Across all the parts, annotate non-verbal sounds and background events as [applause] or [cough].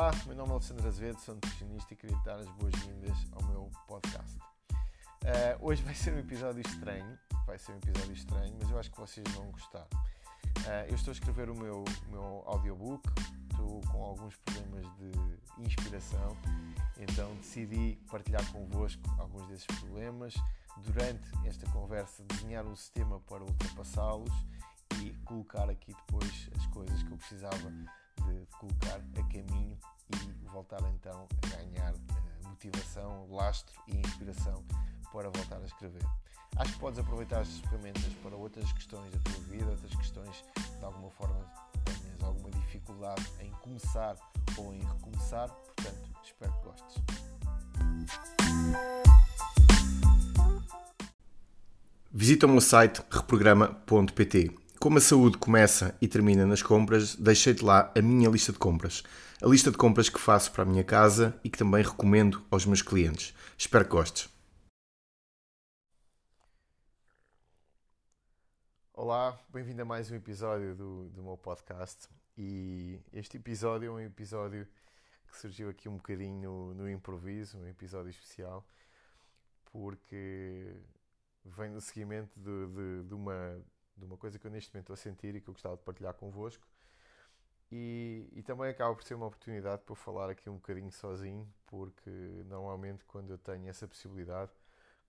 Olá, meu nome é Alexandre Azevedo, sou nutricionista e queria dar as boas-vindas ao meu podcast. Uh, hoje vai ser um episódio estranho, vai ser um episódio estranho, mas eu acho que vocês vão gostar. Uh, eu estou a escrever o meu, meu audiobook, estou com alguns problemas de inspiração, então decidi partilhar convosco alguns desses problemas. Durante esta conversa, desenhar um sistema para ultrapassá-los e colocar aqui depois as coisas que eu precisava de colocar a caminho e voltar então a ganhar uh, motivação, lastro e inspiração para voltar a escrever. Acho que podes aproveitar estas ferramentas para outras questões da tua vida, outras questões de alguma forma tenhas alguma dificuldade em começar ou em recomeçar, portanto, espero que gostes. Visita o meu site reprograma.pt como a saúde começa e termina nas compras, deixei-te lá a minha lista de compras. A lista de compras que faço para a minha casa e que também recomendo aos meus clientes. Espero que gostes. Olá, bem-vindo a mais um episódio do, do meu podcast. E este episódio é um episódio que surgiu aqui um bocadinho no, no improviso, um episódio especial, porque vem no seguimento de, de, de uma de uma coisa que eu neste momento estou a sentir e que eu gostava de partilhar convosco. E, e também acaba por ser uma oportunidade para eu falar aqui um bocadinho sozinho, porque normalmente quando eu tenho essa possibilidade,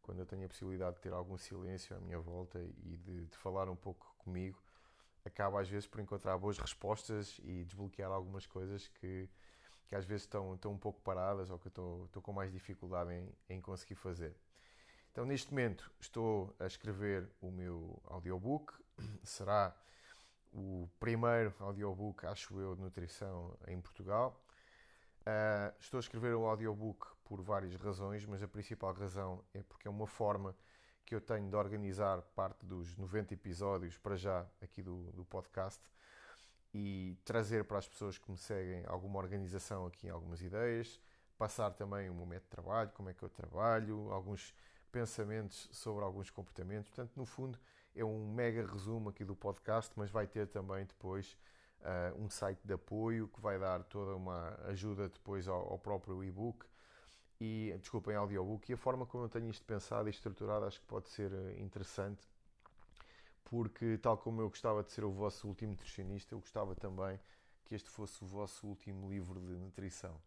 quando eu tenho a possibilidade de ter algum silêncio à minha volta e de, de falar um pouco comigo, acaba às vezes por encontrar boas respostas e desbloquear algumas coisas que, que às vezes estão, estão um pouco paradas ou que eu estou, estou com mais dificuldade em, em conseguir fazer. Então, neste momento, estou a escrever o meu audiobook. [clears throat] Será o primeiro audiobook, acho eu, de nutrição em Portugal. Uh, estou a escrever o audiobook por várias razões, mas a principal razão é porque é uma forma que eu tenho de organizar parte dos 90 episódios para já aqui do, do podcast e trazer para as pessoas que me seguem alguma organização aqui, algumas ideias, passar também o meu método de trabalho, como é que eu trabalho, alguns pensamentos sobre alguns comportamentos. Portanto, no fundo, é um mega resumo aqui do podcast, mas vai ter também depois uh, um site de apoio que vai dar toda uma ajuda depois ao, ao próprio e-book e, desculpem, audiobook. E a forma como eu tenho isto pensado e estruturado acho que pode ser ah, interessante, porque, tal como eu gostava de ser o vosso último nutricionista, eu gostava também que este fosse o vosso último livro de nutrição.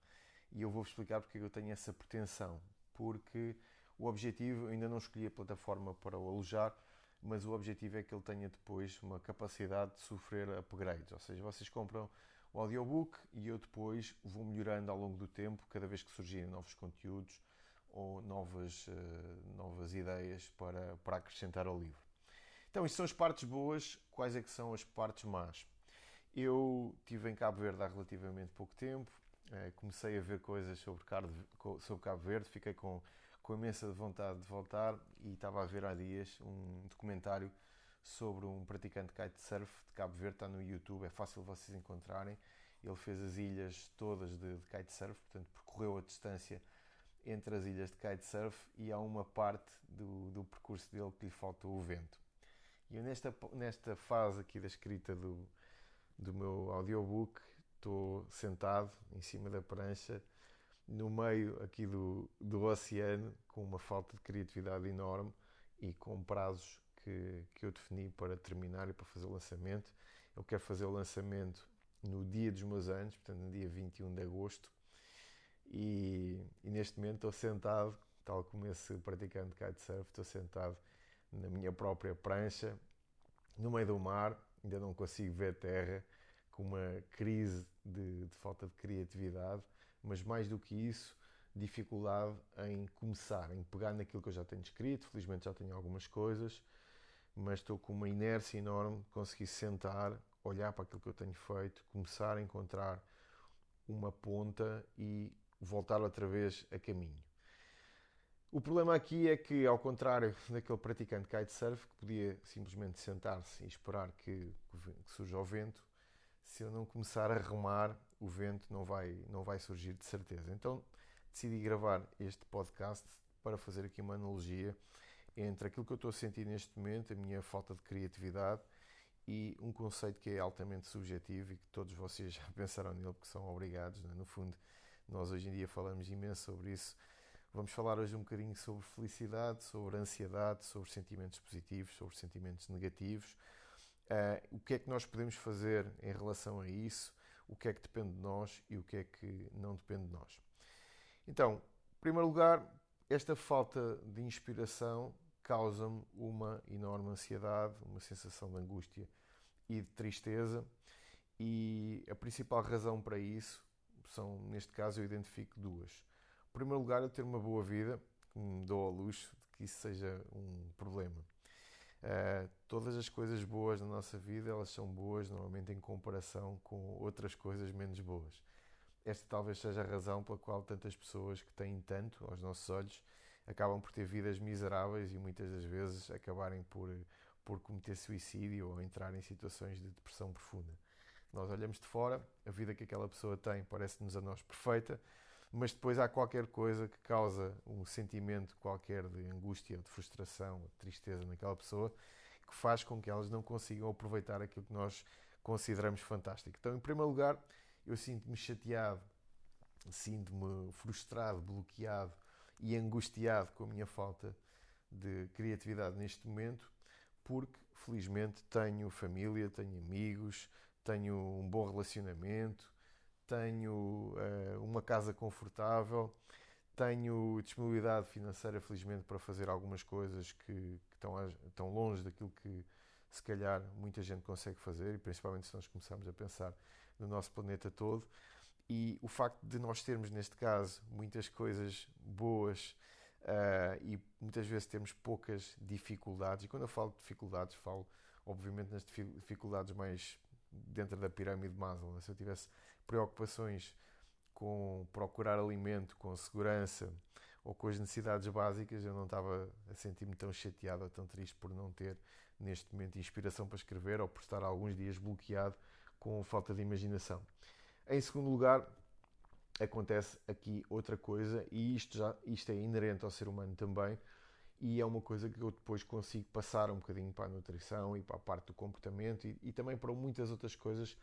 E eu vou-vos explicar porque eu tenho essa pretensão. Porque o objetivo, ainda não escolhi a plataforma para o alojar, mas o objetivo é que ele tenha depois uma capacidade de sofrer upgrades. Ou seja, vocês compram o audiobook e eu depois vou melhorando ao longo do tempo, cada vez que surgirem novos conteúdos ou novas, uh, novas ideias para, para acrescentar ao livro. Então, isto são as partes boas. Quais é que são as partes más? Eu estive em Cabo Verde há relativamente pouco tempo. Uh, comecei a ver coisas sobre Cabo Verde. Fiquei com com imensa vontade de voltar e estava a ver há dias um documentário sobre um praticante de kitesurf de Cabo Verde, está no YouTube, é fácil vocês encontrarem. Ele fez as ilhas todas de, de kitesurf, portanto percorreu a distância entre as ilhas de kitesurf e há uma parte do, do percurso dele que lhe faltou o vento. E eu nesta, nesta fase aqui da escrita do, do meu audiobook estou sentado em cima da prancha no meio aqui do, do oceano, com uma falta de criatividade enorme e com prazos que, que eu defini para terminar e para fazer o lançamento. Eu quero fazer o lançamento no dia dos meus anos, portanto, no dia 21 de agosto. E, e neste momento estou sentado, tal como esse praticante kitesurf, estou sentado na minha própria prancha, no meio do mar, ainda não consigo ver terra, com uma crise de, de falta de criatividade mas mais do que isso, dificuldade em começar, em pegar naquilo que eu já tenho escrito. Felizmente já tenho algumas coisas, mas estou com uma inércia enorme de conseguir sentar, olhar para aquilo que eu tenho feito, começar a encontrar uma ponta e voltar outra vez a caminho. O problema aqui é que, ao contrário [laughs] daquele praticante kitesurf que podia simplesmente sentar-se e esperar que, que surja o vento, se eu não começar a remar, o vento não vai, não vai surgir de certeza. Então decidi gravar este podcast para fazer aqui uma analogia entre aquilo que eu estou a sentir neste momento, a minha falta de criatividade e um conceito que é altamente subjetivo e que todos vocês já [laughs] pensaram nele porque são obrigados, é? no fundo, nós hoje em dia falamos imenso sobre isso. Vamos falar hoje um bocadinho sobre felicidade, sobre ansiedade, sobre sentimentos positivos, sobre sentimentos negativos. Uh, o que é que nós podemos fazer em relação a isso? O que é que depende de nós e o que é que não depende de nós? Então, em primeiro lugar, esta falta de inspiração causa-me uma enorme ansiedade, uma sensação de angústia e de tristeza. E a principal razão para isso são, neste caso, eu identifico duas. Em primeiro lugar, eu ter uma boa vida, que me dou ao luxo de que isso seja um problema. Uh, todas as coisas boas na nossa vida, elas são boas normalmente em comparação com outras coisas menos boas. Esta talvez seja a razão pela qual tantas pessoas que têm tanto aos nossos olhos acabam por ter vidas miseráveis e muitas das vezes acabarem por, por cometer suicídio ou entrar em situações de depressão profunda. Nós olhamos de fora, a vida que aquela pessoa tem parece-nos a nós perfeita, mas depois há qualquer coisa que causa um sentimento qualquer de angústia, de frustração, de tristeza naquela pessoa, que faz com que elas não consigam aproveitar aquilo que nós consideramos fantástico. Então, em primeiro lugar, eu sinto-me chateado, sinto-me frustrado, bloqueado e angustiado com a minha falta de criatividade neste momento, porque felizmente tenho família, tenho amigos, tenho um bom relacionamento, tenho uh, uma casa confortável, tenho disponibilidade financeira, felizmente, para fazer algumas coisas que, que estão, estão longe daquilo que se calhar muita gente consegue fazer, e principalmente se nós começarmos a pensar no nosso planeta todo. E o facto de nós termos, neste caso, muitas coisas boas uh, e muitas vezes temos poucas dificuldades, e quando eu falo de dificuldades, falo obviamente nas dificuldades mais dentro da pirâmide de Maslow. Né? Se eu tivesse preocupações com procurar alimento, com segurança ou com as necessidades básicas, eu não estava a sentir-me tão chateado ou tão triste por não ter neste momento inspiração para escrever ou por estar alguns dias bloqueado com falta de imaginação. Em segundo lugar, acontece aqui outra coisa, e isto, já, isto é inerente ao ser humano também, e é uma coisa que eu depois consigo passar um bocadinho para a nutrição e para a parte do comportamento e, e também para muitas outras coisas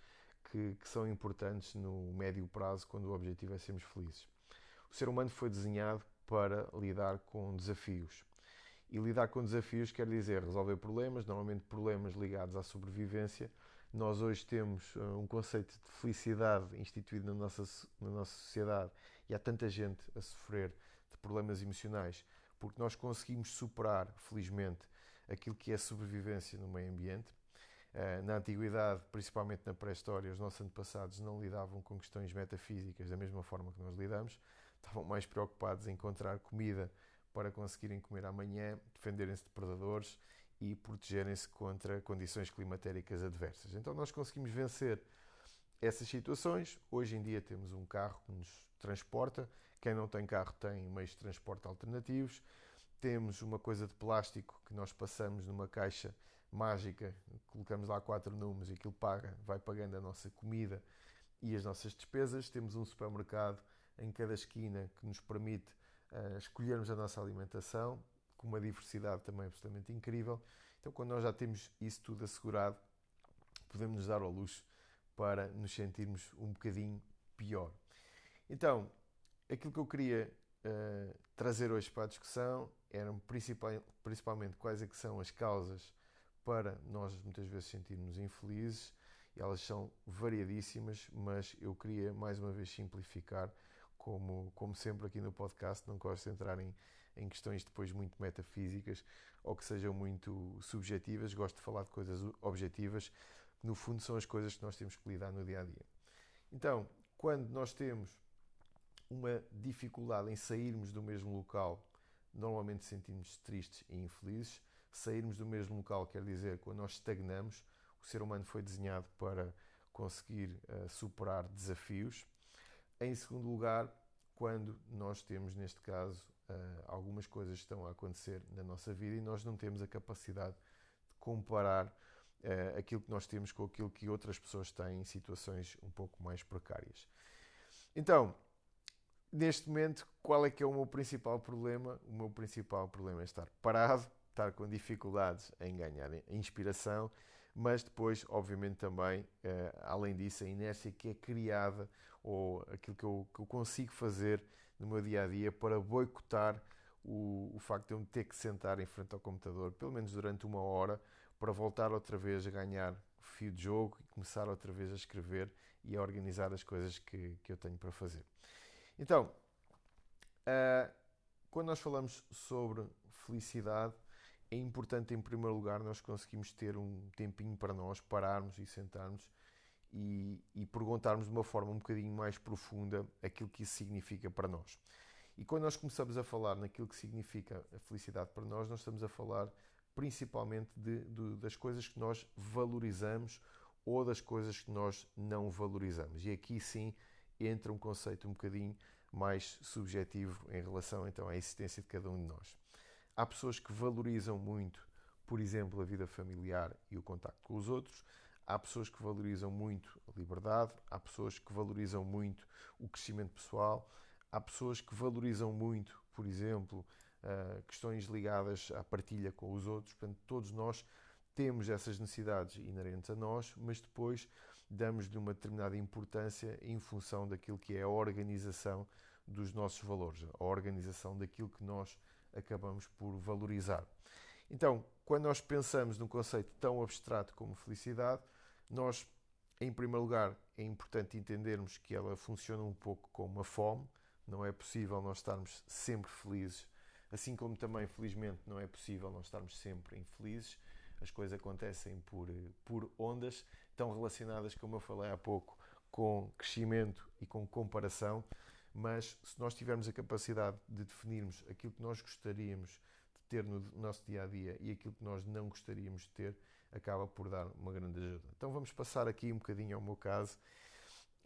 que, que, são importantes no médio prazo quando o objetivo é sermos felizes. O ser humano foi desenhado para lidar com desafios. E lidar com desafios quer dizer resolver problemas, normalmente problemas ligados à sobrevivência, nós hoje temos uh, um conceito de felicidade instituído na nossa, na nossa sociedade e há tanta gente a sofrer de problemas emocionais porque nós conseguimos superar, felizmente, aquilo que é sobrevivência no meio ambiente. Uh, na antiguidade, principalmente na pré-história, os nossos antepassados não lidavam com questões metafísicas da mesma forma que nós lidamos. Estavam mais preocupados em encontrar comida para conseguirem comer amanhã, defenderem-se de predadores e protegerem-se contra condições climatéricas adversas. Então nós conseguimos vencer essas situações. Hoje em dia temos um carro que nos transporta. Quem não tem carro tem meios de transporte alternativos. Temos uma coisa de plástico que nós passamos numa caixa mágica, colocamos lá quatro números e aquilo paga, vai pagando a nossa comida e as nossas despesas. Temos um supermercado em cada esquina que nos permite uh, escolhermos a nossa alimentação com uma diversidade também absolutamente incrível. Então, quando nós já temos isso tudo assegurado, podemos nos dar ao luxo para nos sentirmos um bocadinho pior. Então, aquilo que eu queria uh, trazer hoje para a discussão eram principal, principalmente quais é que são as causas para nós muitas vezes sentirmos infelizes. Elas são variadíssimas, mas eu queria mais uma vez simplificar, como, como sempre aqui no podcast, não gosto de entrar em, em questões depois muito metafísicas ou que sejam muito subjetivas, gosto de falar de coisas objetivas, que no fundo são as coisas que nós temos que lidar no dia a dia. Então, quando nós temos uma dificuldade em sairmos do mesmo local, normalmente sentimos tristes e infelizes. Sairmos do mesmo local quer dizer quando nós estagnamos, o ser humano foi desenhado para conseguir uh, superar desafios. Em segundo lugar, quando nós temos, neste caso, uh, algumas coisas estão a acontecer na nossa vida e nós não temos a capacidade de comparar uh, aquilo que nós temos com aquilo que outras pessoas têm em situações um pouco mais precárias. Então, neste momento, qual é que é o meu principal problema? O meu principal problema é estar parado, estar com dificuldades em ganhar inspiração, mas depois, obviamente, também, eh, além disso, a inércia que é criada ou aquilo que eu, que eu consigo fazer no meu dia a dia para boicotar o, o facto de eu me ter que sentar em frente ao computador, pelo menos durante uma hora, para voltar outra vez a ganhar fio de jogo e começar outra vez a escrever e a organizar as coisas que, que eu tenho para fazer. Então, uh, quando nós falamos sobre felicidade, é importante, em primeiro lugar, nós conseguimos ter um tempinho para nós, pararmos e sentarmos e, e perguntarmos de uma forma um bocadinho mais profunda aquilo que isso significa para nós. E quando nós começamos a falar naquilo que significa a felicidade para nós, nós estamos a falar principalmente de, de, das coisas que nós valorizamos ou das coisas que nós não valorizamos. E aqui sim entra um conceito um bocadinho mais subjetivo em relação então à existência de cada um de nós. Há pessoas que valorizam muito, por exemplo, a vida familiar e o contacto com os outros. Há pessoas que valorizam muito a liberdade, há pessoas que valorizam muito o crescimento pessoal, há pessoas que valorizam muito, por exemplo, uh, questões ligadas à partilha com os outros. Portanto, todos nós temos essas necessidades inerentes a nós, mas depois damos-lhe uma determinada importância em função daquilo que é a organização dos nossos valores, a organização daquilo que nós acabamos por valorizar. Então, quando nós pensamos num conceito tão abstrato como felicidade, nós, em primeiro lugar, é importante entendermos que ela funciona um pouco como uma fome. Não é possível nós estarmos sempre felizes, assim como também, felizmente, não é possível nós estarmos sempre infelizes. As coisas acontecem por, por ondas, tão relacionadas, como eu falei há pouco, com crescimento e com comparação mas se nós tivermos a capacidade de definirmos aquilo que nós gostaríamos de ter no nosso dia a dia e aquilo que nós não gostaríamos de ter, acaba por dar uma grande ajuda. Então vamos passar aqui um bocadinho ao meu caso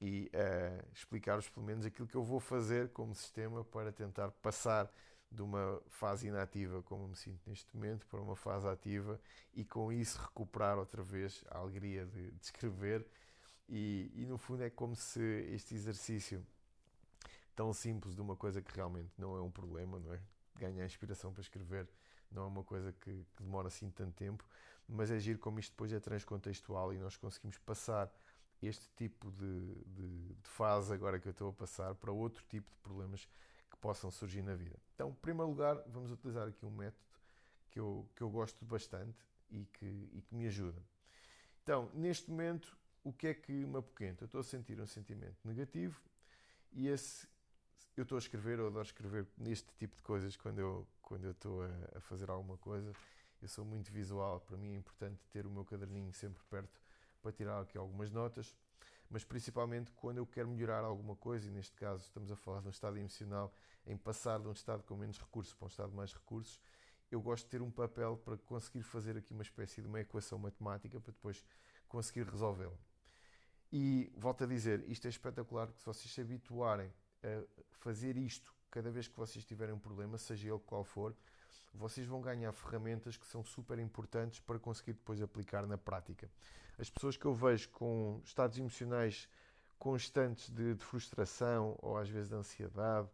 e uh, explicar-vos pelo menos aquilo que eu vou fazer como sistema para tentar passar de uma fase inativa, como me sinto neste momento, para uma fase ativa e com isso recuperar outra vez a alegria de, de escrever. E, e no fundo é como se este exercício tão simples de uma coisa que realmente não é um problema, não é? Ganhar inspiração para escrever não é uma coisa que, que demora assim tanto tempo, mas é giro como isto depois é transcontextual e nós conseguimos passar este tipo de, de, de, fase agora que eu estou a passar para outro tipo de problemas que possam surgir na vida. Então, em primeiro lugar, vamos utilizar aqui um método que eu, que eu gosto bastante e que, e que me ajuda. Então, neste momento, o que é que me apoquenta? Eu estou a sentir um sentimento negativo e esse eu estou a escrever, eu adoro escrever neste tipo de coisas quando eu, quando estou a, a, fazer alguma coisa. Eu sou muito visual, para mim é importante ter o meu caderninho sempre perto para tirar aqui algumas notas, mas principalmente quando eu quero melhorar alguma coisa, e neste caso estamos a falar de um estado emocional, em passar de um estado com menos recursos para um estado de mais recursos, eu gosto de ter um papel para conseguir fazer aqui uma espécie de uma equação matemática para depois conseguir resolvê-la. E volto a dizer, isto é espetacular, porque se vocês se habituarem fazer isto cada vez que vocês tiverem um problema, seja ele qual for, vocês vão ganhar ferramentas que são super importantes para conseguir depois aplicar na prática. As pessoas que eu vejo com estados emocionais constantes de, de frustração ou às vezes de ansiedade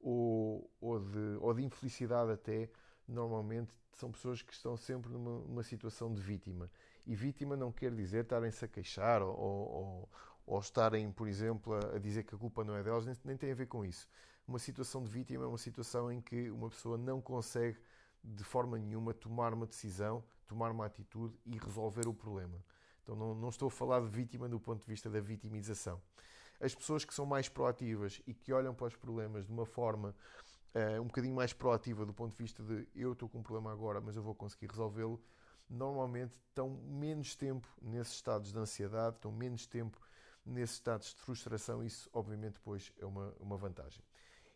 ou, ou, de, ou de infelicidade até, normalmente são pessoas que estão sempre numa, numa situação de vítima. E vítima não quer dizer estarem-se a queixar ou, ou, ou estarem, por exemplo, a dizer que a culpa não é delas, nem, nem tem a ver com isso. Uma situação de vítima é uma situação em que uma pessoa não consegue de forma nenhuma tomar uma decisão, tomar uma atitude e resolver o problema. Então não, não estou a falar de vítima do ponto de vista da vitimização. As pessoas que são mais proativas e que olham para os problemas de uma forma uh, um bocadinho mais proativa do ponto de vista de eu estou com um problema agora, mas eu vou conseguir resolvê-lo, normalmente estão menos tempo nesses estados de ansiedade, estão menos tempo nesses estados de frustração, isso obviamente depois é uma, uma vantagem.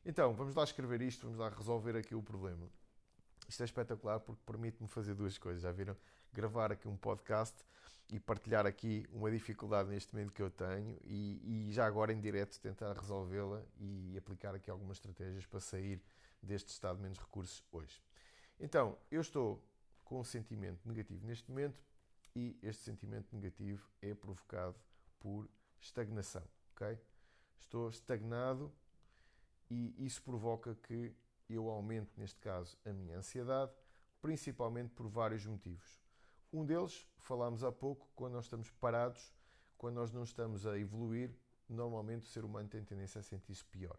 Então, vamos lá escrever isto, vamos lá resolver aqui o problema. Isto é espetacular porque permite-me fazer duas coisas. Já viram? Gravar aqui um podcast e partilhar aqui uma dificuldade neste momento que eu tenho e, e já agora em direto tentar resolvê-la e aplicar aqui algumas estratégias para sair deste estado de menos recursos hoje. Então, eu estou com um sentimento negativo neste momento e este sentimento negativo é provocado por estagnação, ok? Estou estagnado e isso provoca que eu aumente, neste caso, a minha ansiedade, principalmente por vários motivos. Um deles, falámos há pouco, quando nós estamos parados, quando nós não estamos a evoluir, normalmente o ser humano tem tendência a sentir-se pior.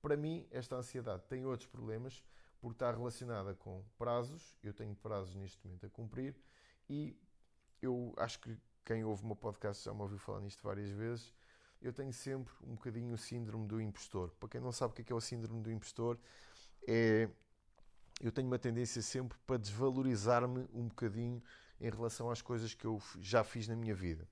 Para mim, esta ansiedade tem outros problemas, porque está relacionada com prazos, eu tenho prazos neste momento a cumprir, e eu acho que quem ouve o meu podcast já me ouviu falar nisto várias vezes, eu tenho sempre um bocadinho o síndrome do impostor. Para quem não sabe o que é, o síndrome do impostor, é eu tenho uma tendência sempre para desvalorizar-me um bocadinho em relação às coisas que eu já fiz na minha vida.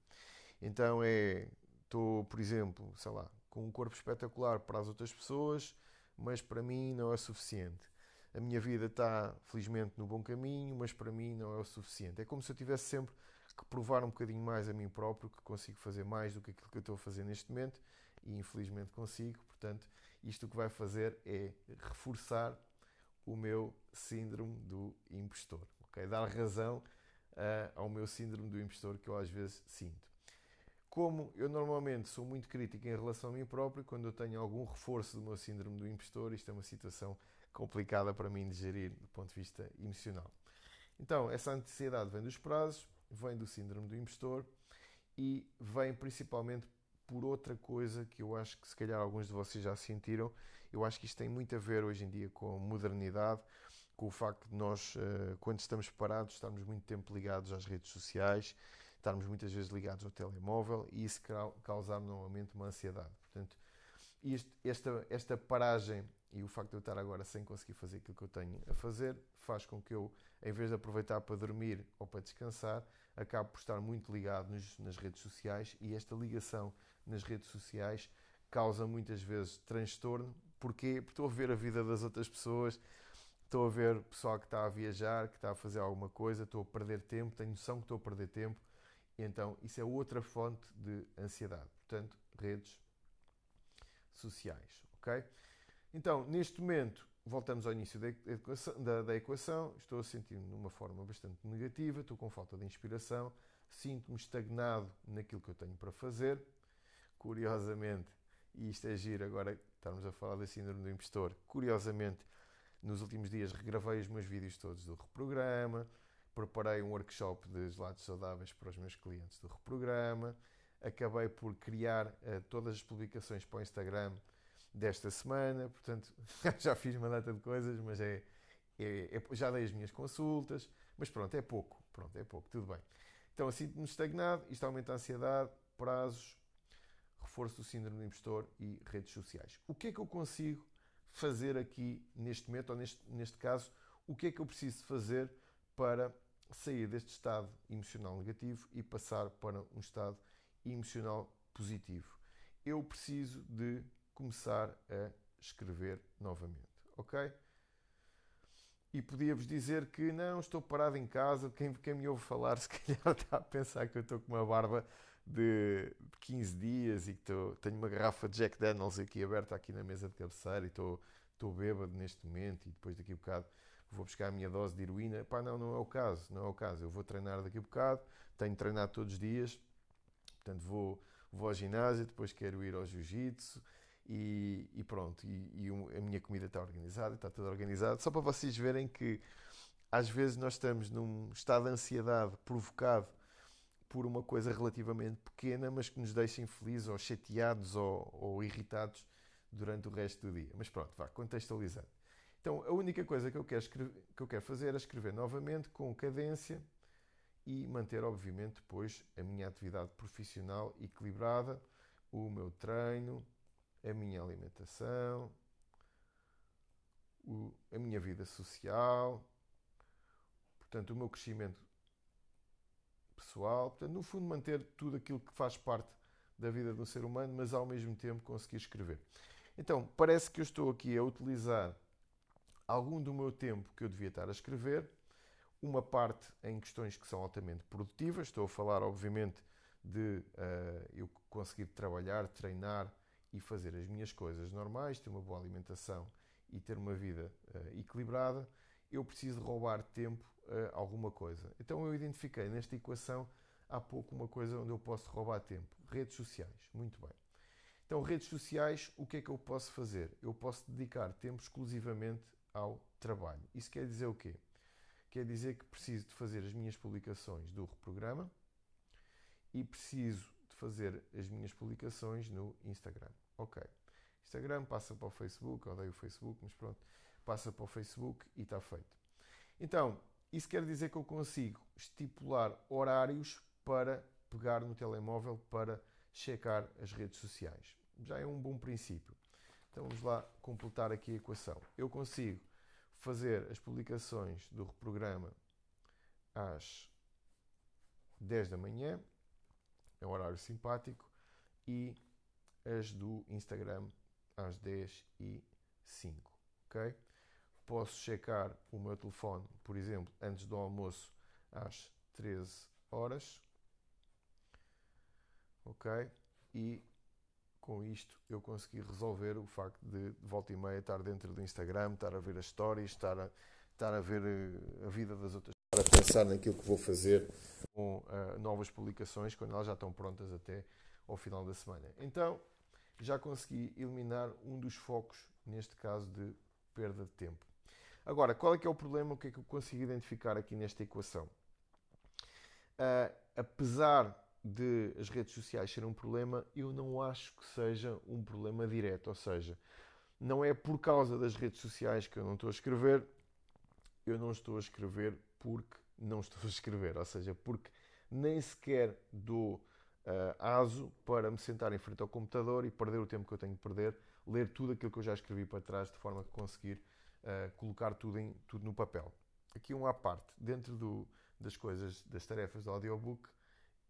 Então é, estou, por exemplo, sei lá, com um corpo espetacular para as outras pessoas, mas para mim não é suficiente. A minha vida está, felizmente, no bom caminho, mas para mim não é o suficiente. É como se eu tivesse sempre que provar um bocadinho mais a mim próprio que consigo fazer mais do que aquilo que eu estou a fazer neste momento e infelizmente consigo. Portanto, isto o que vai fazer é reforçar o meu síndrome do impostor, ok? Dar razão uh, ao meu síndrome do impostor que eu às vezes sinto. Como eu normalmente sou muito crítico em relação a mim próprio, quando eu tenho algum reforço do meu síndrome do impostor, isto é uma situação complicada para mim de gerir do ponto de vista emocional. Então, essa ansiedade vem dos prazos, vem do síndrome do impostor e vem principalmente por outra coisa que eu acho que se calhar alguns de vocês já sentiram. Eu acho que isto tem muito a ver hoje em dia com a modernidade, com o facto de nós, eh, quando estamos parados, estarmos muito tempo ligados às redes sociais, estarmos muitas vezes ligados ao telemóvel e isso causar normalmente uma ansiedade. Portanto, esta, esta paragem e o facto de eu estar agora sem conseguir fazer aquilo que eu tenho a fazer faz com que eu, em vez de aproveitar para dormir ou para descansar, acabe por estar muito ligado nos, nas redes sociais e esta ligação nas redes sociais causa muitas vezes transtorno. Porquê? Porque estou a ver a vida das outras pessoas, estou a ver pessoal que está a viajar, que está a fazer alguma coisa, estou a perder tempo, tenho noção que estou a perder tempo, então isso é outra fonte de ansiedade. Portanto, redes sociais, ok? Então, neste momento, voltamos ao início da equação, estou a sentir-me de uma forma bastante negativa, estou com falta de inspiração, sinto-me estagnado naquilo que eu tenho para fazer. Curiosamente, e isto é giro agora estarmos a falar da síndrome do impostor, curiosamente, nos últimos dias regravei os meus vídeos todos do reprograma, preparei um workshop de gelados saudáveis para os meus clientes do reprograma, acabei por criar uh, todas as publicações para o Instagram desta semana, portanto [laughs] já fiz uma data de coisas, mas é, é, é, já dei as minhas consultas, mas pronto, é pouco, pronto, é pouco, tudo bem. Então sinto-me estagnado, isto aumenta a ansiedade, prazos, reforço do síndrome do impostor e redes sociais. O que é que eu consigo fazer aqui neste momento, ou neste, neste caso, o que é que eu preciso fazer para sair deste estado emocional negativo e passar para um estado emocional positivo? Eu preciso de começar a escrever novamente, ok? E podia-vos dizer que não, estou parado em casa, quem, quem me ouve falar [laughs] se calhar está a pensar que eu estou com uma barba de 15 dias e que estou, tenho uma garrafa de Jack Daniels aqui aberta aqui na mesa de cabeceira e estou, estou bêbado neste momento e depois daqui a bocado vou buscar a minha dose de heroína. Pá, não, não é o caso, não é o caso. Eu vou treinar daqui a bocado, tenho treinado todos os dias, portanto vou, vou ao ginásio, depois quero ir ao jiu-jitsu, e, e pronto, e, e, a minha comida está organizada, está tudo organizado, só para vocês verem que às vezes nós estamos num estado de ansiedade provocado por uma coisa relativamente pequena, mas que nos deixa infelizes ou chateados ou, ou irritados durante o resto do dia. Mas pronto, vá, contextualizando. Então, a única coisa que eu quero, escrever, que eu quero fazer é escrever novamente com cadência e manter, obviamente, depois a minha atividade profissional equilibrada, o meu treino, a minha alimentação, o, a minha vida social, portanto, o meu crescimento pessoal. Portanto, no fundo, manter tudo aquilo que faz parte da vida do ser humano, mas ao mesmo tempo conseguir escrever. Então, parece que eu estou aqui a utilizar algum do meu tempo que eu devia estar a escrever, uma parte em questões que são altamente produtivas. Estou a falar, obviamente, de uh, eu conseguir trabalhar, treinar, e fazer as minhas coisas normais, ter uma boa alimentação e ter uma vida uh, equilibrada, eu preciso roubar tempo a alguma coisa. Então eu identifiquei nesta equação há pouco uma coisa onde eu posso roubar tempo: redes sociais. Muito bem. Então, redes sociais, o que é que eu posso fazer? Eu posso dedicar tempo exclusivamente ao trabalho. Isso quer dizer o quê? Quer dizer que preciso de fazer as minhas publicações do reprograma e preciso fazer as minhas publicações no Instagram. Ok. Instagram passa para o Facebook, odeio o Facebook, mas pronto, passa para o Facebook e está feito. Então, isso quer dizer que eu consigo estipular horários para pegar no telemóvel para checar as redes sociais. Já é um bom princípio. Então vamos lá completar aqui a equação. Eu consigo fazer as publicações do reprograma às 10 da manhã, é um horário simpático, e as do Instagram às 10 e 5, ok? Posso checar o meu telefone, por exemplo, antes do almoço às 13 horas, ok? E com isto eu consegui resolver o facto de, de volta e meia estar dentro do Instagram, estar a ver as stories, estar a, estar a ver eh, a vida das outras pensar naquilo que vou fazer com uh, novas publicações quando elas já estão prontas até ao final da semana. Então já consegui eliminar um dos focos, neste caso de perda de tempo. Agora, qual é que é o problema? O que é que eu consigo identificar aqui nesta equação? Uh, apesar de as redes sociais serem um problema, eu não acho que seja um problema direto. Ou seja, não é por causa das redes sociais que eu não estou a escrever, eu não estou a escrever porque não estou a escrever. Ou seja, porque nem sequer dou uh, aso para me sentar em frente ao computador e perder o tempo que eu tenho de perder, ler tudo aquilo que eu já escrevi para trás, de forma a conseguir uh, colocar tudo, em, tudo no papel. Aqui um à parte, dentro do, das coisas, das tarefas do audiobook,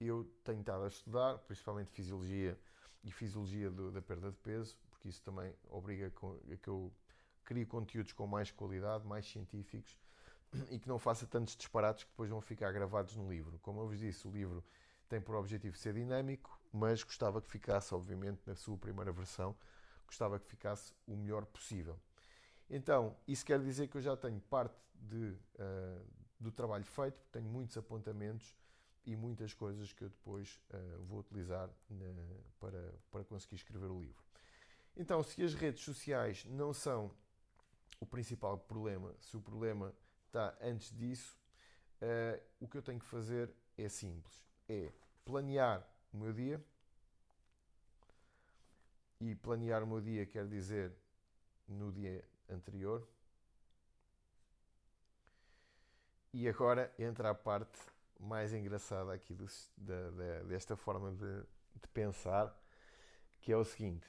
eu tenho estado a estudar, principalmente fisiologia e fisiologia do, da perda de peso, porque isso também obriga a que eu crie conteúdos com mais qualidade, mais científicos e que não faça tantos disparates que depois vão ficar gravados no livro. Como eu vos disse, o livro tem por objetivo ser dinâmico, mas gostava que ficasse, obviamente, na sua primeira versão, gostava que ficasse o melhor possível. Então, isso quer dizer que eu já tenho parte de, uh, do trabalho feito, tenho muitos apontamentos e muitas coisas que eu depois uh, vou utilizar na, para, para conseguir escrever o livro. Então, se as redes sociais não são o principal problema, se o problema está antes disso, uh, o que eu tenho que fazer é simples: é planear o meu dia. E planear o meu dia quer dizer no dia anterior. E agora entra a parte mais engraçada aqui do, da, da, desta forma de, de, pensar, que é o seguinte: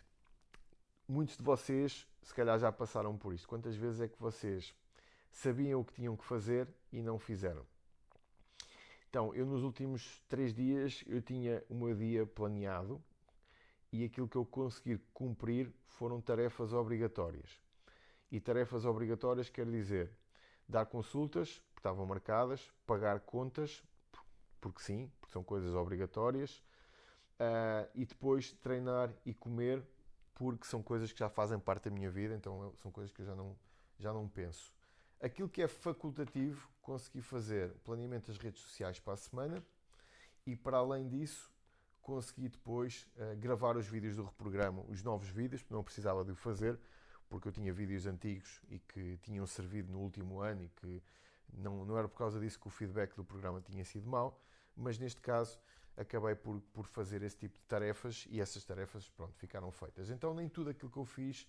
muitos de vocês, se calhar, já passaram por isto. Quantas vezes é que vocês sabiam o que tinham que fazer e não fizeram? Então, eu nos últimos três dias eu tinha o meu dia planeado e aquilo que eu consegui cumprir foram tarefas obrigatórias. E tarefas obrigatórias quer dizer dar consultas, que estavam marcadas, pagar contas, porque sim, porque são coisas obrigatórias, uh, e depois treinar e comer, porque são coisas que já fazem parte da minha vida, então são coisas que eu já não, já não penso. Aquilo que é facultativo, consegui fazer planeamento das redes sociais para a semana e, para além disso, consegui depois uh, gravar os vídeos do reprograma, os novos vídeos, não precisava de o fazer, porque eu tinha vídeos antigos e que tinham servido no último ano e que não, não era por causa disso que o feedback do programa tinha sido mau, mas neste caso acabei por, por fazer esse tipo de tarefas e essas tarefas pronto, ficaram feitas. Então nem tudo aquilo que eu fiz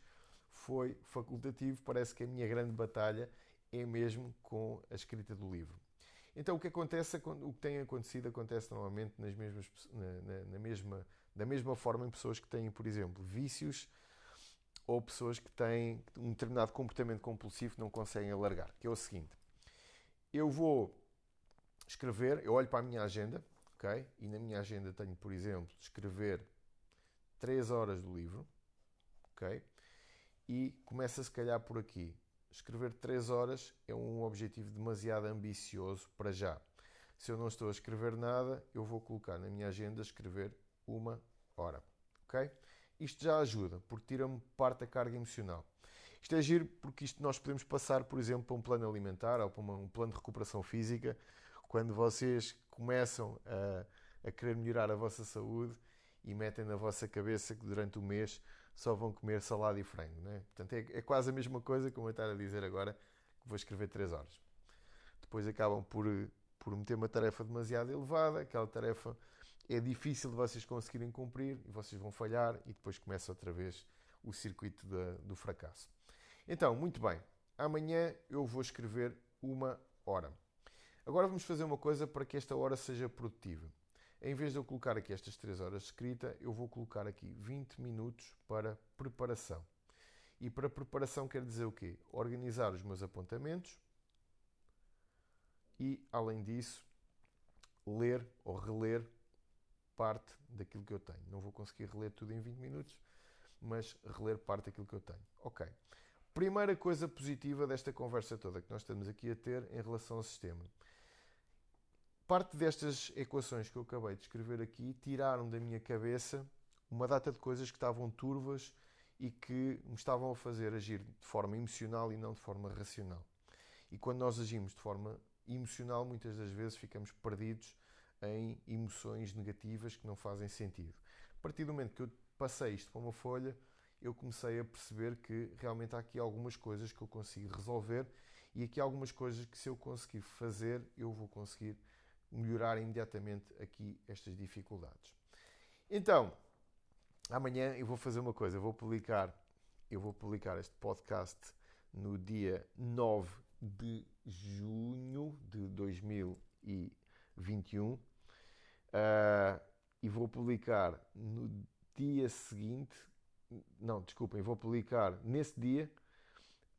foi facultativo, parece que a minha grande batalha é mesmo com a escrita do livro. Então o que acontece, o que tem acontecido acontece normalmente nas mesmas, na, na, na mesma, da mesma forma em pessoas que têm, por exemplo, vícios ou pessoas que têm um determinado comportamento compulsivo que não conseguem alargar, que é o seguinte: eu vou escrever, eu olho para a minha agenda, ok? E na minha agenda tenho, por exemplo, escrever 3 horas do livro, ok? E começa se calhar por aqui. Escrever 3 horas é um objetivo demasiado ambicioso para já. Se eu não estou a escrever nada, eu vou colocar na minha agenda escrever uma hora, ok? Isto já ajuda, porque tira-me parte da carga emocional. Isto é giro porque isto nós podemos passar, por exemplo, para um plano alimentar ou para um plano de recuperação física quando vocês começam a, a querer melhorar a vossa saúde e metem na vossa cabeça que durante o mês só vão comer salada e frango. Né? Portanto, é, é, quase a mesma coisa como eu estar a dizer agora que vou escrever 3 horas. depois acabam por, por meter uma tarefa demasiado elevada, aquela tarefa é difícil de vocês conseguirem cumprir e vocês vão falhar e depois começa outra vez o circuito do fracasso. Então, muito bem, amanhã eu vou escrever uma hora. Agora vamos fazer uma coisa para que esta hora seja produtiva. Em vez de eu colocar aqui estas 3 horas de escrita, eu vou colocar aqui 20 minutos para preparação. E para preparação quer dizer o quê? Organizar os meus apontamentos e, além disso, ler ou reler parte daquilo que eu tenho. Não vou conseguir reler tudo em 20 minutos, mas reler parte daquilo que eu tenho. Ok. Primeira coisa positiva desta conversa toda que nós estamos aqui a ter em relação ao sistema. Parte destas equações que eu acabei de escrever aqui tiraram da minha cabeça uma data de coisas que estavam turvas e que me estavam a fazer agir de forma emocional e não de forma racional. E quando nós agimos de forma emocional, muitas das vezes ficamos perdidos em emoções negativas que não fazem sentido. A partir do momento que eu passei isto para uma folha, eu comecei a perceber que realmente há aqui algumas coisas que eu consigo resolver e aqui algumas coisas que se eu conseguir fazer, eu vou conseguir melhorar imediatamente aqui estas dificuldades. Então, amanhã eu vou fazer uma coisa, eu vou publicar, eu vou publicar este podcast no dia 9 de junho de 2021 uh, e vou publicar no dia seguinte, não, desculpem, vou publicar nesse dia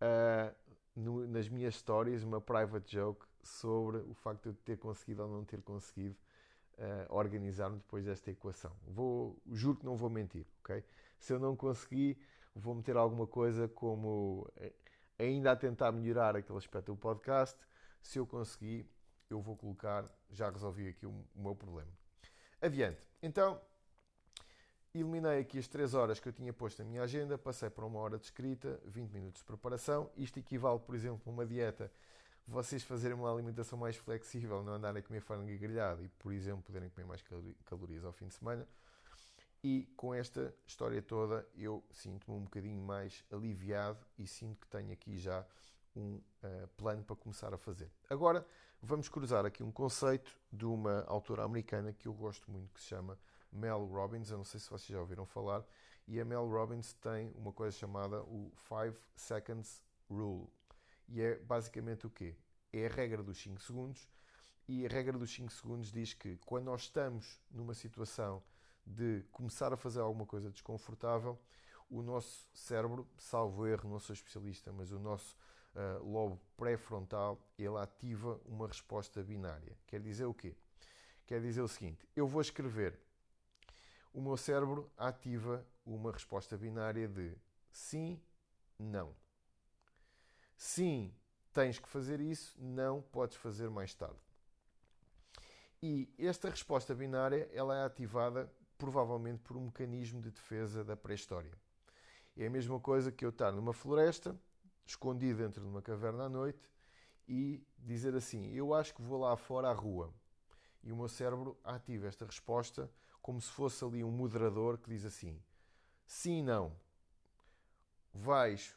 uh, no, nas minhas histórias uma private joke sobre o facto de eu ter conseguido ou não ter conseguido uh, organizar-me depois desta equação. Vou, juro que não vou mentir, ok? Se eu não conseguir, vou meter alguma coisa como eh, ainda a tentar melhorar aquele aspecto do podcast. Se eu conseguir, eu vou colocar, já resolvi aqui o, o meu problema. Adiante. Então, eliminei aqui as 3 horas que eu tinha posto na minha agenda, passei para uma hora de escrita, 20 minutos de preparação. Isto equivale, por exemplo, a uma dieta vocês fazerem uma alimentação mais flexível, não andarem a comer frango grelhado e, por exemplo, poderem comer mais calorias ao fim de semana. E com esta história toda, eu sinto-me um bocadinho mais aliviado e sinto que tenho aqui já um uh, plano para começar a fazer. Agora, vamos cruzar aqui um conceito de uma autora americana que eu gosto muito, que se chama Mel Robbins. Eu não sei se vocês já ouviram falar. E a Mel Robbins tem uma coisa chamada o 5 Seconds Rule e é basicamente o quê? É a regra dos 5 segundos. E a regra dos 5 segundos diz que quando nós estamos numa situação de começar a fazer alguma coisa desconfortável, o nosso cérebro, salvo erro, não sou especialista, mas o nosso uh, lobo pré-frontal, ele ativa uma resposta binária. Quer dizer o quê? Quer dizer o seguinte: eu vou escrever, o meu cérebro ativa uma resposta binária de sim, não. Sim, tens que fazer isso, não podes fazer mais tarde. E esta resposta binária ela é ativada provavelmente por um mecanismo de defesa da pré-história. É a mesma coisa que eu estar numa floresta, escondido dentro de uma caverna à noite, e dizer assim: Eu acho que vou lá fora à rua. E o meu cérebro ativa esta resposta como se fosse ali um moderador que diz assim: Sim, não. Vais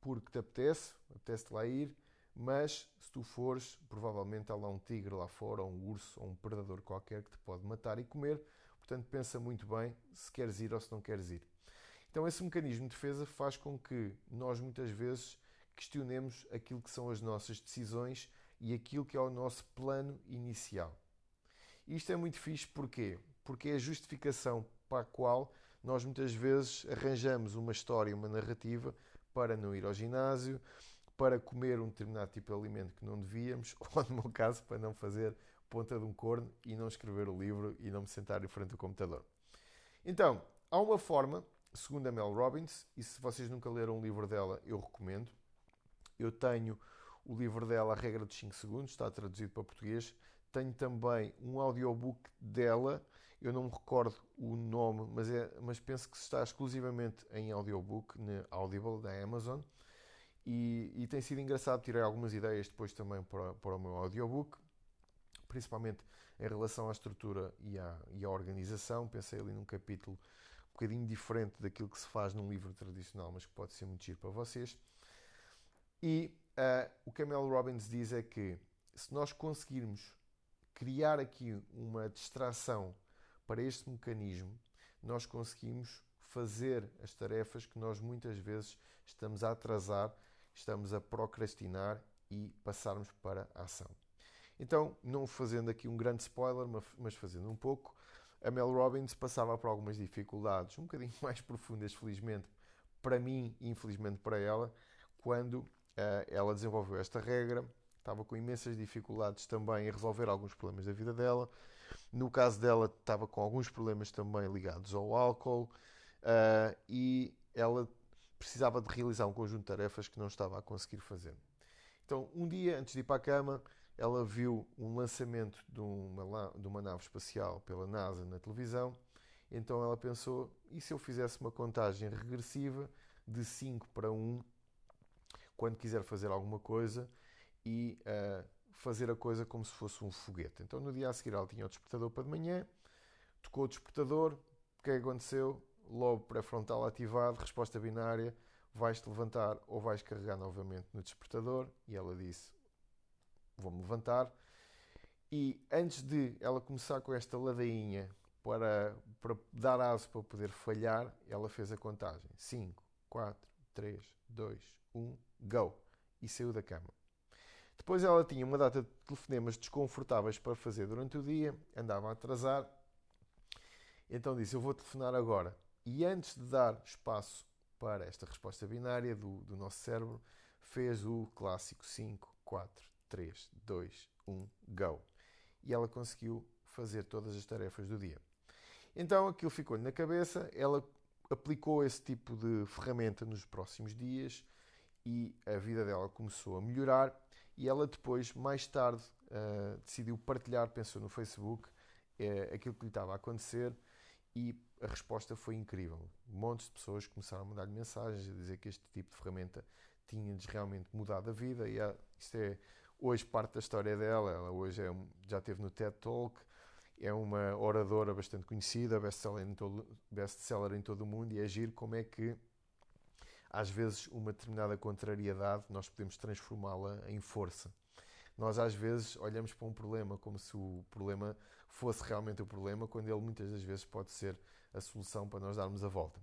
porque te apetece, apetece-te lá ir, mas se tu fores, provavelmente há lá um tigre lá fora, ou um urso, ou um predador qualquer que te pode matar e comer. Portanto, pensa muito bem se queres ir ou se não queres ir. Então, esse mecanismo de defesa faz com que nós muitas vezes questionemos aquilo que são as nossas decisões e aquilo que é o nosso plano inicial. Isto é muito fixe porquê? Porque é a justificação para a qual nós muitas vezes arranjamos uma história, uma narrativa para não ir ao ginásio, para comer um determinado tipo de alimento que não devíamos, [laughs] ou no meu caso, para não fazer ponta de um corno e não escrever o livro e não me sentar em frente ao computador. Então, há uma forma, segundo a Mel Robbins, e se vocês nunca leram um livro dela, eu recomendo. Eu tenho o livro dela, A Regra dos 5 Segundos, está traduzido para português. Tenho também um audiobook dela, eu não me recordo o nome, mas, é, mas penso que está exclusivamente em audiobook, na Audible, da Amazon. E, e, tem sido engraçado, tirei algumas ideias depois também para, para o meu audiobook, principalmente em relação à estrutura e à, e à organização. Pensei ali num capítulo um bocadinho diferente daquilo que se faz num livro tradicional, mas que pode ser muito giro para vocês. E uh, o que a Mel Robbins diz é que se nós conseguirmos criar aqui uma distração para este mecanismo, nós conseguimos fazer as tarefas que nós muitas vezes estamos a atrasar, estamos a procrastinar e passarmos para a ação. Então, não fazendo aqui um grande spoiler, mas fazendo um pouco, a Mel Robbins passava por algumas dificuldades, um bocadinho [laughs] mais profundas, felizmente, para mim e infelizmente para ela, quando uh, ela desenvolveu esta regra, estava com imensas dificuldades também em resolver alguns problemas da vida dela. No caso dela, estava com alguns problemas também ligados ao álcool uh, e ela precisava de realizar um conjunto de tarefas que não estava a conseguir fazer. Então, um dia antes de ir para a cama, ela viu um lançamento de uma, de uma nave espacial pela NASA na televisão. Então ela pensou: e se eu fizesse uma contagem regressiva de 5 para 1 quando quiser fazer alguma coisa e uh, fazer a coisa como se fosse um foguete? Então no dia a seguir ela tinha o despertador para de manhã, tocou o despertador, o que é que aconteceu? Lobo pré-frontal ativado, resposta binária: vais-te levantar ou vais carregar novamente no despertador? E ela disse: vou-me levantar. E antes de ela começar com esta ladainha para, para dar aso para poder falhar, ela fez a contagem: 5, 4, 3, 2, 1, go! E saiu da cama. Depois ela tinha uma data de telefonemas desconfortáveis para fazer durante o dia, andava a atrasar. Então disse: Eu vou telefonar agora. E antes de dar espaço para esta resposta binária do, do nosso cérebro, fez o clássico 5, 4, 3, 2, 1, go. E ela conseguiu fazer todas as tarefas do dia. Então aquilo ficou-lhe na cabeça, ela aplicou esse tipo de ferramenta nos próximos dias e a vida dela começou a melhorar. E ela depois, mais tarde, uh, decidiu partilhar, pensou no Facebook, uh, aquilo que lhe estava a acontecer e a resposta foi incrível. Montes de pessoas começaram a mandar-lhe mensagens a dizer que este tipo de ferramenta tinha-lhes realmente mudado a vida e uh, isto é hoje parte da história dela. Ela hoje é, já esteve no TED Talk, é uma oradora bastante conhecida, best-seller em, todo, best em todo o mundo, e é giro como é que às vezes uma determinada contrariedade nós podemos transformá-la em força. Nós às vezes olhamos para um problema como se o problema fosse realmente o problema, quando ele muitas das vezes pode ser a solução para nós darmos a volta.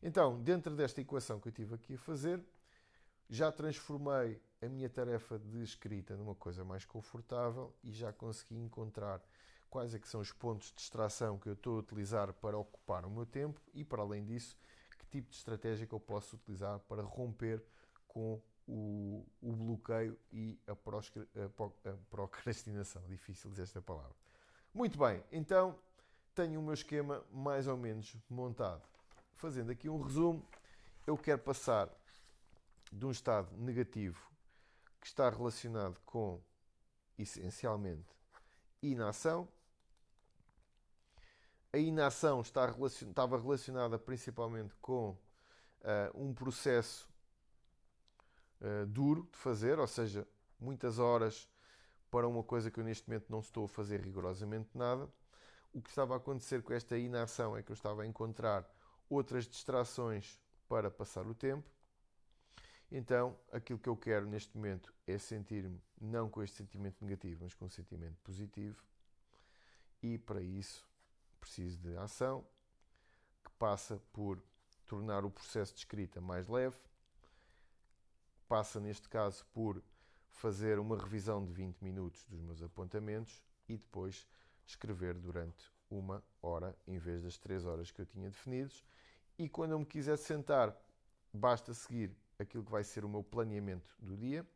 Então, dentro desta equação que eu tive aqui a fazer, já transformei a minha tarefa de escrita numa coisa mais confortável e já consegui encontrar quais é que são os pontos de distração que eu estou a utilizar para ocupar o meu tempo e, para além disso, tipo de estratégia que eu posso utilizar para romper com o, o bloqueio e a, a, a procrastinação. [laughs] Difícil dizer esta palavra. Muito bem, então tenho o meu esquema mais ou menos montado. Fazendo aqui um resumo, eu quero passar de um estado negativo que está relacionado com, essencialmente, inação. A inação está relacion, estava relacionada principalmente com uh, um processo uh, duro de fazer, ou seja, muitas horas para uma coisa que eu neste momento não estou a fazer rigorosamente nada. O que estava a acontecer com esta inação é que eu estava a encontrar outras distrações para passar o tempo então, aquilo que eu quero neste momento é sentir-me não com este sentimento negativo, mas com um sentimento positivo. E para isso preciso de ação que passa por tornar o processo de escrita mais leve, passa neste caso por fazer uma revisão de 20 minutos dos meus apontamentos e depois escrever durante uma hora em vez das 3 horas que eu tinha definidos. E quando eu me quiser sentar, basta seguir aquilo que vai ser o meu planeamento do dia,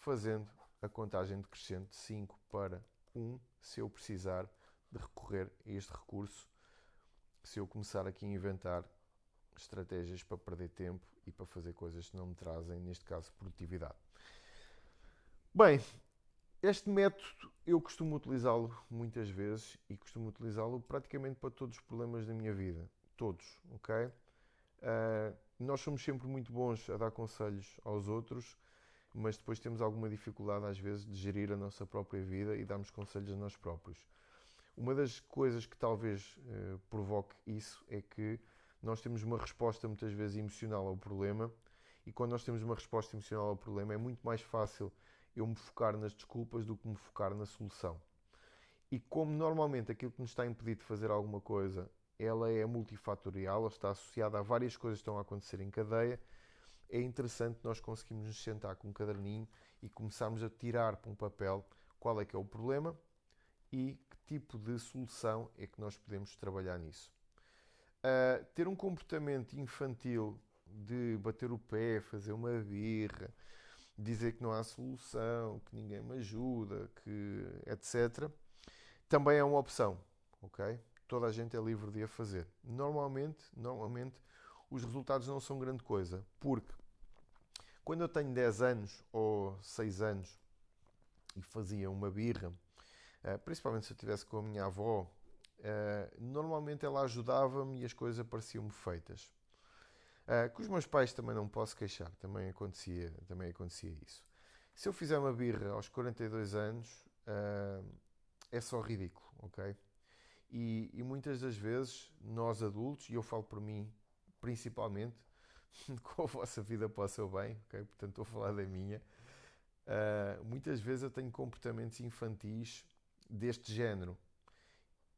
fazendo a contagem decrescente de 5 para 1, se eu precisar de recorrer a este recurso, se eu começar aqui a inventar estratégias para perder tempo e para fazer coisas que não me trazem, neste caso, produtividade. Bem, este método eu costumo utilizá-lo muitas vezes e costumo utilizá-lo praticamente para todos os problemas da minha vida. Todos, ok? Uh, nós somos sempre muito bons a dar conselhos aos outros, mas depois temos alguma dificuldade às vezes de gerir a nossa própria vida e darmos conselhos a nós próprios. Uma das coisas que talvez eh, provoque isso é que nós temos uma resposta muitas vezes emocional ao problema e quando nós temos uma resposta emocional ao problema é muito mais fácil eu me focar nas desculpas do que me focar na solução. E como normalmente aquilo que nos está impedido de fazer alguma coisa, ela é multifatorial, ela está associada a várias coisas que estão a acontecer em cadeia, é interessante nós conseguirmos nos sentar com um caderninho e começarmos a tirar para um papel qual é que é o problema e tipo de solução é que nós podemos trabalhar nisso. Uh, ter um comportamento infantil de bater o pé, fazer uma birra, dizer que não há solução, que ninguém me ajuda, que etc. Também é uma opção, ok? Toda a gente é livre de a fazer. Normalmente, normalmente os resultados não são grande coisa, porque quando eu tenho 10 anos ou 6 anos e fazia uma birra, principalmente se eu estivesse com a minha avó, eh, normalmente ela ajudava-me e as coisas pareciam-me feitas. Uh, com os meus pais também não posso queixar, também acontecia, também acontecia isso. Se eu fizer uma birra aos 42 anos, é só ridículo, ok? E, e, muitas das vezes, nós adultos, e eu falo por mim principalmente, [laughs] com a vossa vida para o seu bem, ok? Portanto, estou a falar da minha. Uh, muitas vezes eu tenho comportamentos infantis deste género.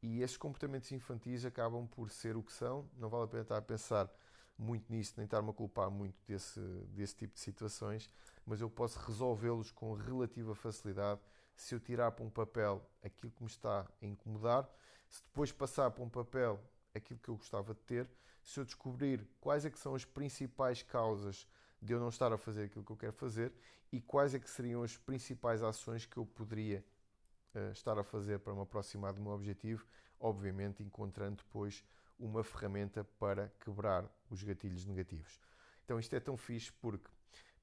E esses comportamentos infantis acabam por ser o que são. Não vale a pena estar a pensar muito nisso, nem estar-me a culpar muito desse, desse tipo de situações, mas eu posso resolvê-los com relativa facilidade se eu tirar para um papel aquilo que me está a incomodar, se depois passar para um papel aquilo que eu gostava de ter, se eu descobrir quais é que são as principais causas de eu não estar a fazer aquilo que eu quero fazer e quais é que seriam as principais ações que eu poderia estar a fazer para me aproximar do meu objetivo, obviamente encontrando depois uma ferramenta para quebrar os gatilhos negativos. Então isto é tão fixe porque,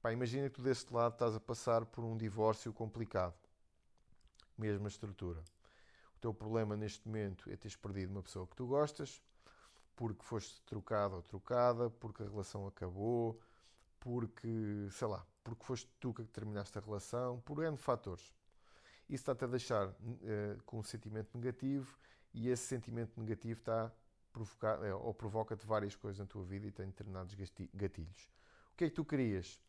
pá, imagina que tu deste lado estás a passar por um divórcio complicado. Mesma estrutura. O teu problema neste momento é teres perdido uma pessoa que tu gostas, porque foste trocado ou trocada, porque a relação acabou, porque, sei lá, porque foste tu que terminaste a relação, por N fatores. Isso está-te a deixar uh, com um sentimento negativo e esse sentimento negativo está provocar, é, ou provoca-te várias coisas na tua vida e tem determinados gatilhos. O que é que tu querias?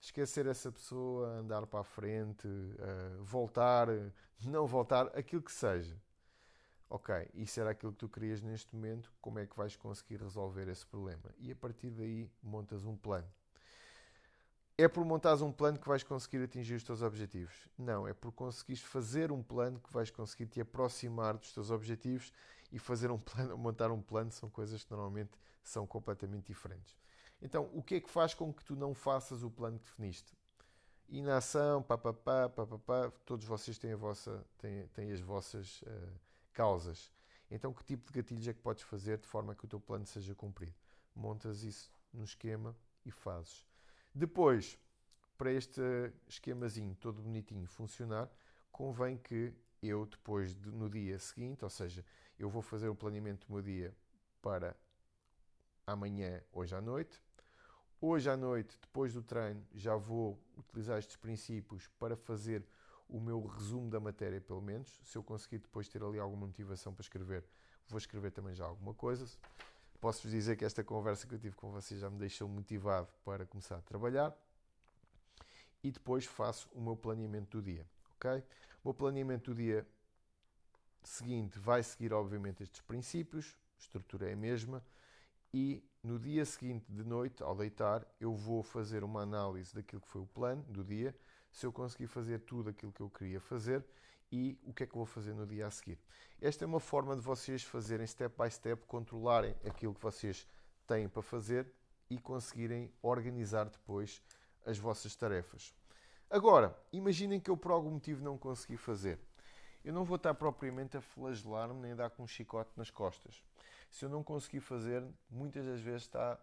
Esquecer essa pessoa, andar para a frente, uh, voltar, não voltar, aquilo que seja. Ok, isso era aquilo que tu querias neste momento, como é que vais conseguir resolver esse problema? E a partir daí montas um plano. É por montares um plano que vais conseguir atingir os teus objetivos? Não, é por conseguires fazer um plano que vais conseguir te aproximar dos teus objetivos e fazer um [laughs] plano, montar um plano são coisas que normalmente são completamente diferentes. Então, o que é que faz com que tu não faças o plano que definiste? Inação, papapá, papapá, todos vocês têm, a vossa, têm, têm as vossas uh, causas. Então, que tipo de gatilhos é que podes fazer de forma que o teu plano seja cumprido? Montas isso no esquema e fazes. Depois, para este esquemazinho todo bonitinho funcionar, convém que eu depois, de, no dia seguinte, ou seja, eu vou fazer o planeamento do meu dia para amanhã, hoje à noite. Hoje à noite, depois do treino, já vou utilizar estes princípios para fazer o meu resumo da matéria, pelo menos. Se eu conseguir depois ter ali alguma motivação para escrever, vou escrever também já alguma coisa. Posso-vos dizer que esta conversa que eu tive com vocês já me deixou motivado para começar a trabalhar. E depois faço o meu planeamento do dia, ok? O meu planeamento do dia seguinte vai seguir, obviamente, estes princípios, a estrutura é a mesma, e no dia seguinte de noite, ao deitar, eu vou fazer uma análise daquilo que foi o plano do dia, se eu conseguir fazer tudo aquilo que eu queria fazer e o que é que vou fazer no dia a seguir. Esta é uma forma de vocês fazerem step by step, controlarem aquilo que vocês têm para fazer e conseguirem organizar depois as vossas tarefas. Agora, imaginem que eu por algum motivo não consegui fazer eu não vou estar propriamente a flagelar-me nem a dar com um chicote nas costas. Se eu não conseguir fazer, muitas das vezes está.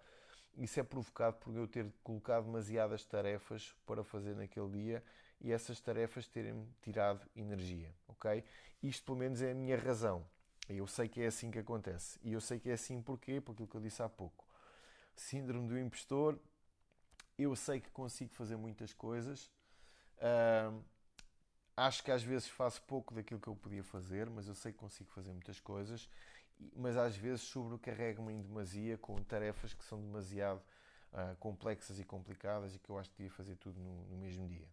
Isso é provocado por eu ter colocado demasiadas tarefas para fazer naquele dia e essas tarefas terem tirado energia, ok? Isto pelo menos é a minha razão. Eu sei que é assim que acontece. E eu sei que é assim porquê? Por aquilo que eu disse há pouco. Síndrome do impostor. Eu sei que consigo fazer muitas coisas. Uh, Acho que às vezes faço pouco daquilo que eu podia fazer, mas eu sei que consigo fazer muitas coisas. Mas às vezes sobrecarrego-me em demasia com tarefas que são demasiado uh, complexas e complicadas e que eu acho que devia fazer tudo no, no mesmo dia.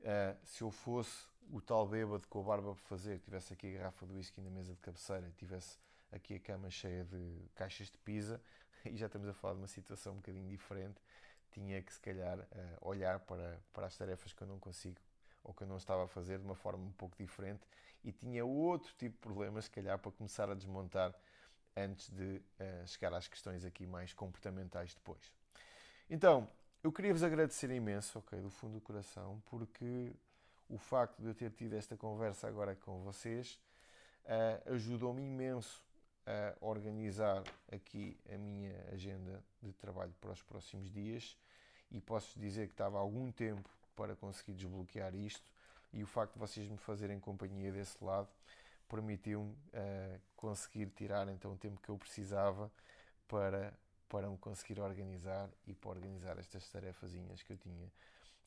Uh, se eu fosse o tal bêbado com a barba por fazer, que tivesse aqui a garrafa de whisky na mesa de cabeceira, tivesse aqui a cama cheia de caixas de pizza, [laughs] e já estamos a falar de uma situação um bocadinho diferente, tinha que se calhar uh, olhar para, para as tarefas que eu não consigo ou que eu não estava a fazer de uma forma um pouco diferente e tinha outro tipo de problemas, se calhar, para começar a desmontar antes de uh, chegar às questões aqui mais comportamentais depois. Então, eu queria vos agradecer imenso, ok, do fundo do coração, porque o facto de eu ter tido esta conversa agora com vocês uh, ajudou-me imenso a organizar aqui a minha agenda de trabalho para os próximos dias e posso dizer que estava algum tempo para conseguir desbloquear isto e o facto de vocês me fazerem companhia desse lado permitiu-me uh, conseguir tirar então o tempo que eu precisava para, para me conseguir organizar e para organizar estas tarefazinhas que eu tinha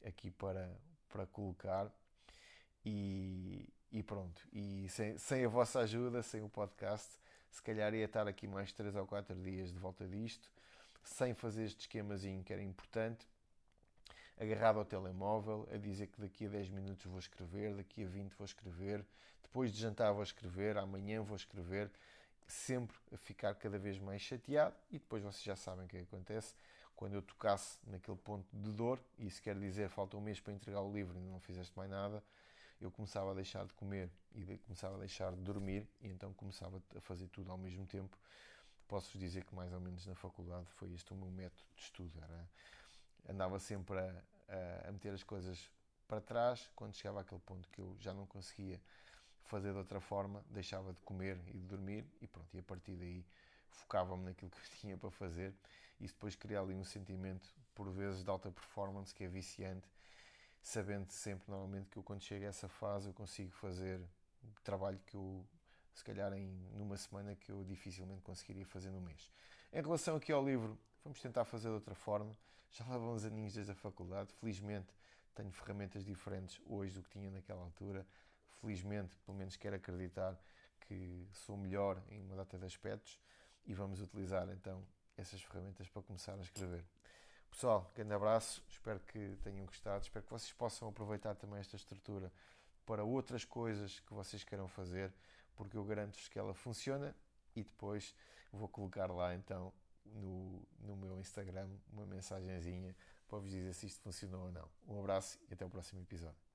aqui para, para colocar. E, e pronto, e sem, sem a vossa ajuda, sem o podcast, se calhar ia estar aqui mais 3 ou 4 dias de volta disto, sem fazer este esquemazinho que era importante, agarrado ao telemóvel, a dizer que daqui a 10 minutos vou escrever, daqui a 20 vou escrever, depois de jantar vou escrever, amanhã vou escrever, sempre a ficar cada vez mais chateado e depois vocês já sabem o que acontece. Quando eu tocasse naquele ponto de dor, e isso quer dizer falta um mês para entregar o livro e não fizeste mais nada, eu começava a deixar de comer e de, começava a deixar de dormir e então começava a fazer tudo ao mesmo tempo. Posso-vos dizer que mais ou menos na faculdade foi este o meu método de estudo. Era, andava sempre a, a, a meter as coisas para trás, quando chegava àquele ponto que eu já não conseguia fazer de outra forma, deixava de comer e de dormir e pronto, e a partir daí focava-me naquilo que eu [laughs] tinha para fazer e depois cria ali um sentimento, por vezes, de alta performance que é viciante sabendo sempre normalmente que eu quando chego a essa fase eu consigo fazer trabalho que eu se calhar em numa semana que eu dificilmente conseguiria fazer no mês. Em relação aqui ao livro, vamos tentar fazer de outra forma. Já levam uns aninhos desde a faculdade, felizmente tenho ferramentas diferentes hoje do que tinha naquela altura. Felizmente, pelo menos quero acreditar que sou melhor em uma data de aspectos e vamos utilizar então essas ferramentas para começar a escrever. Pessoal, grande abraço, espero que tenham gostado, espero que vocês possam aproveitar também esta estrutura para outras coisas que vocês queiram fazer, porque eu garanto-vos que ela funciona e depois vou colocar lá então no, no meu Instagram uma mensagenzinha para vos dizer se isto funcionou ou não. Um abraço e até o próximo episódio.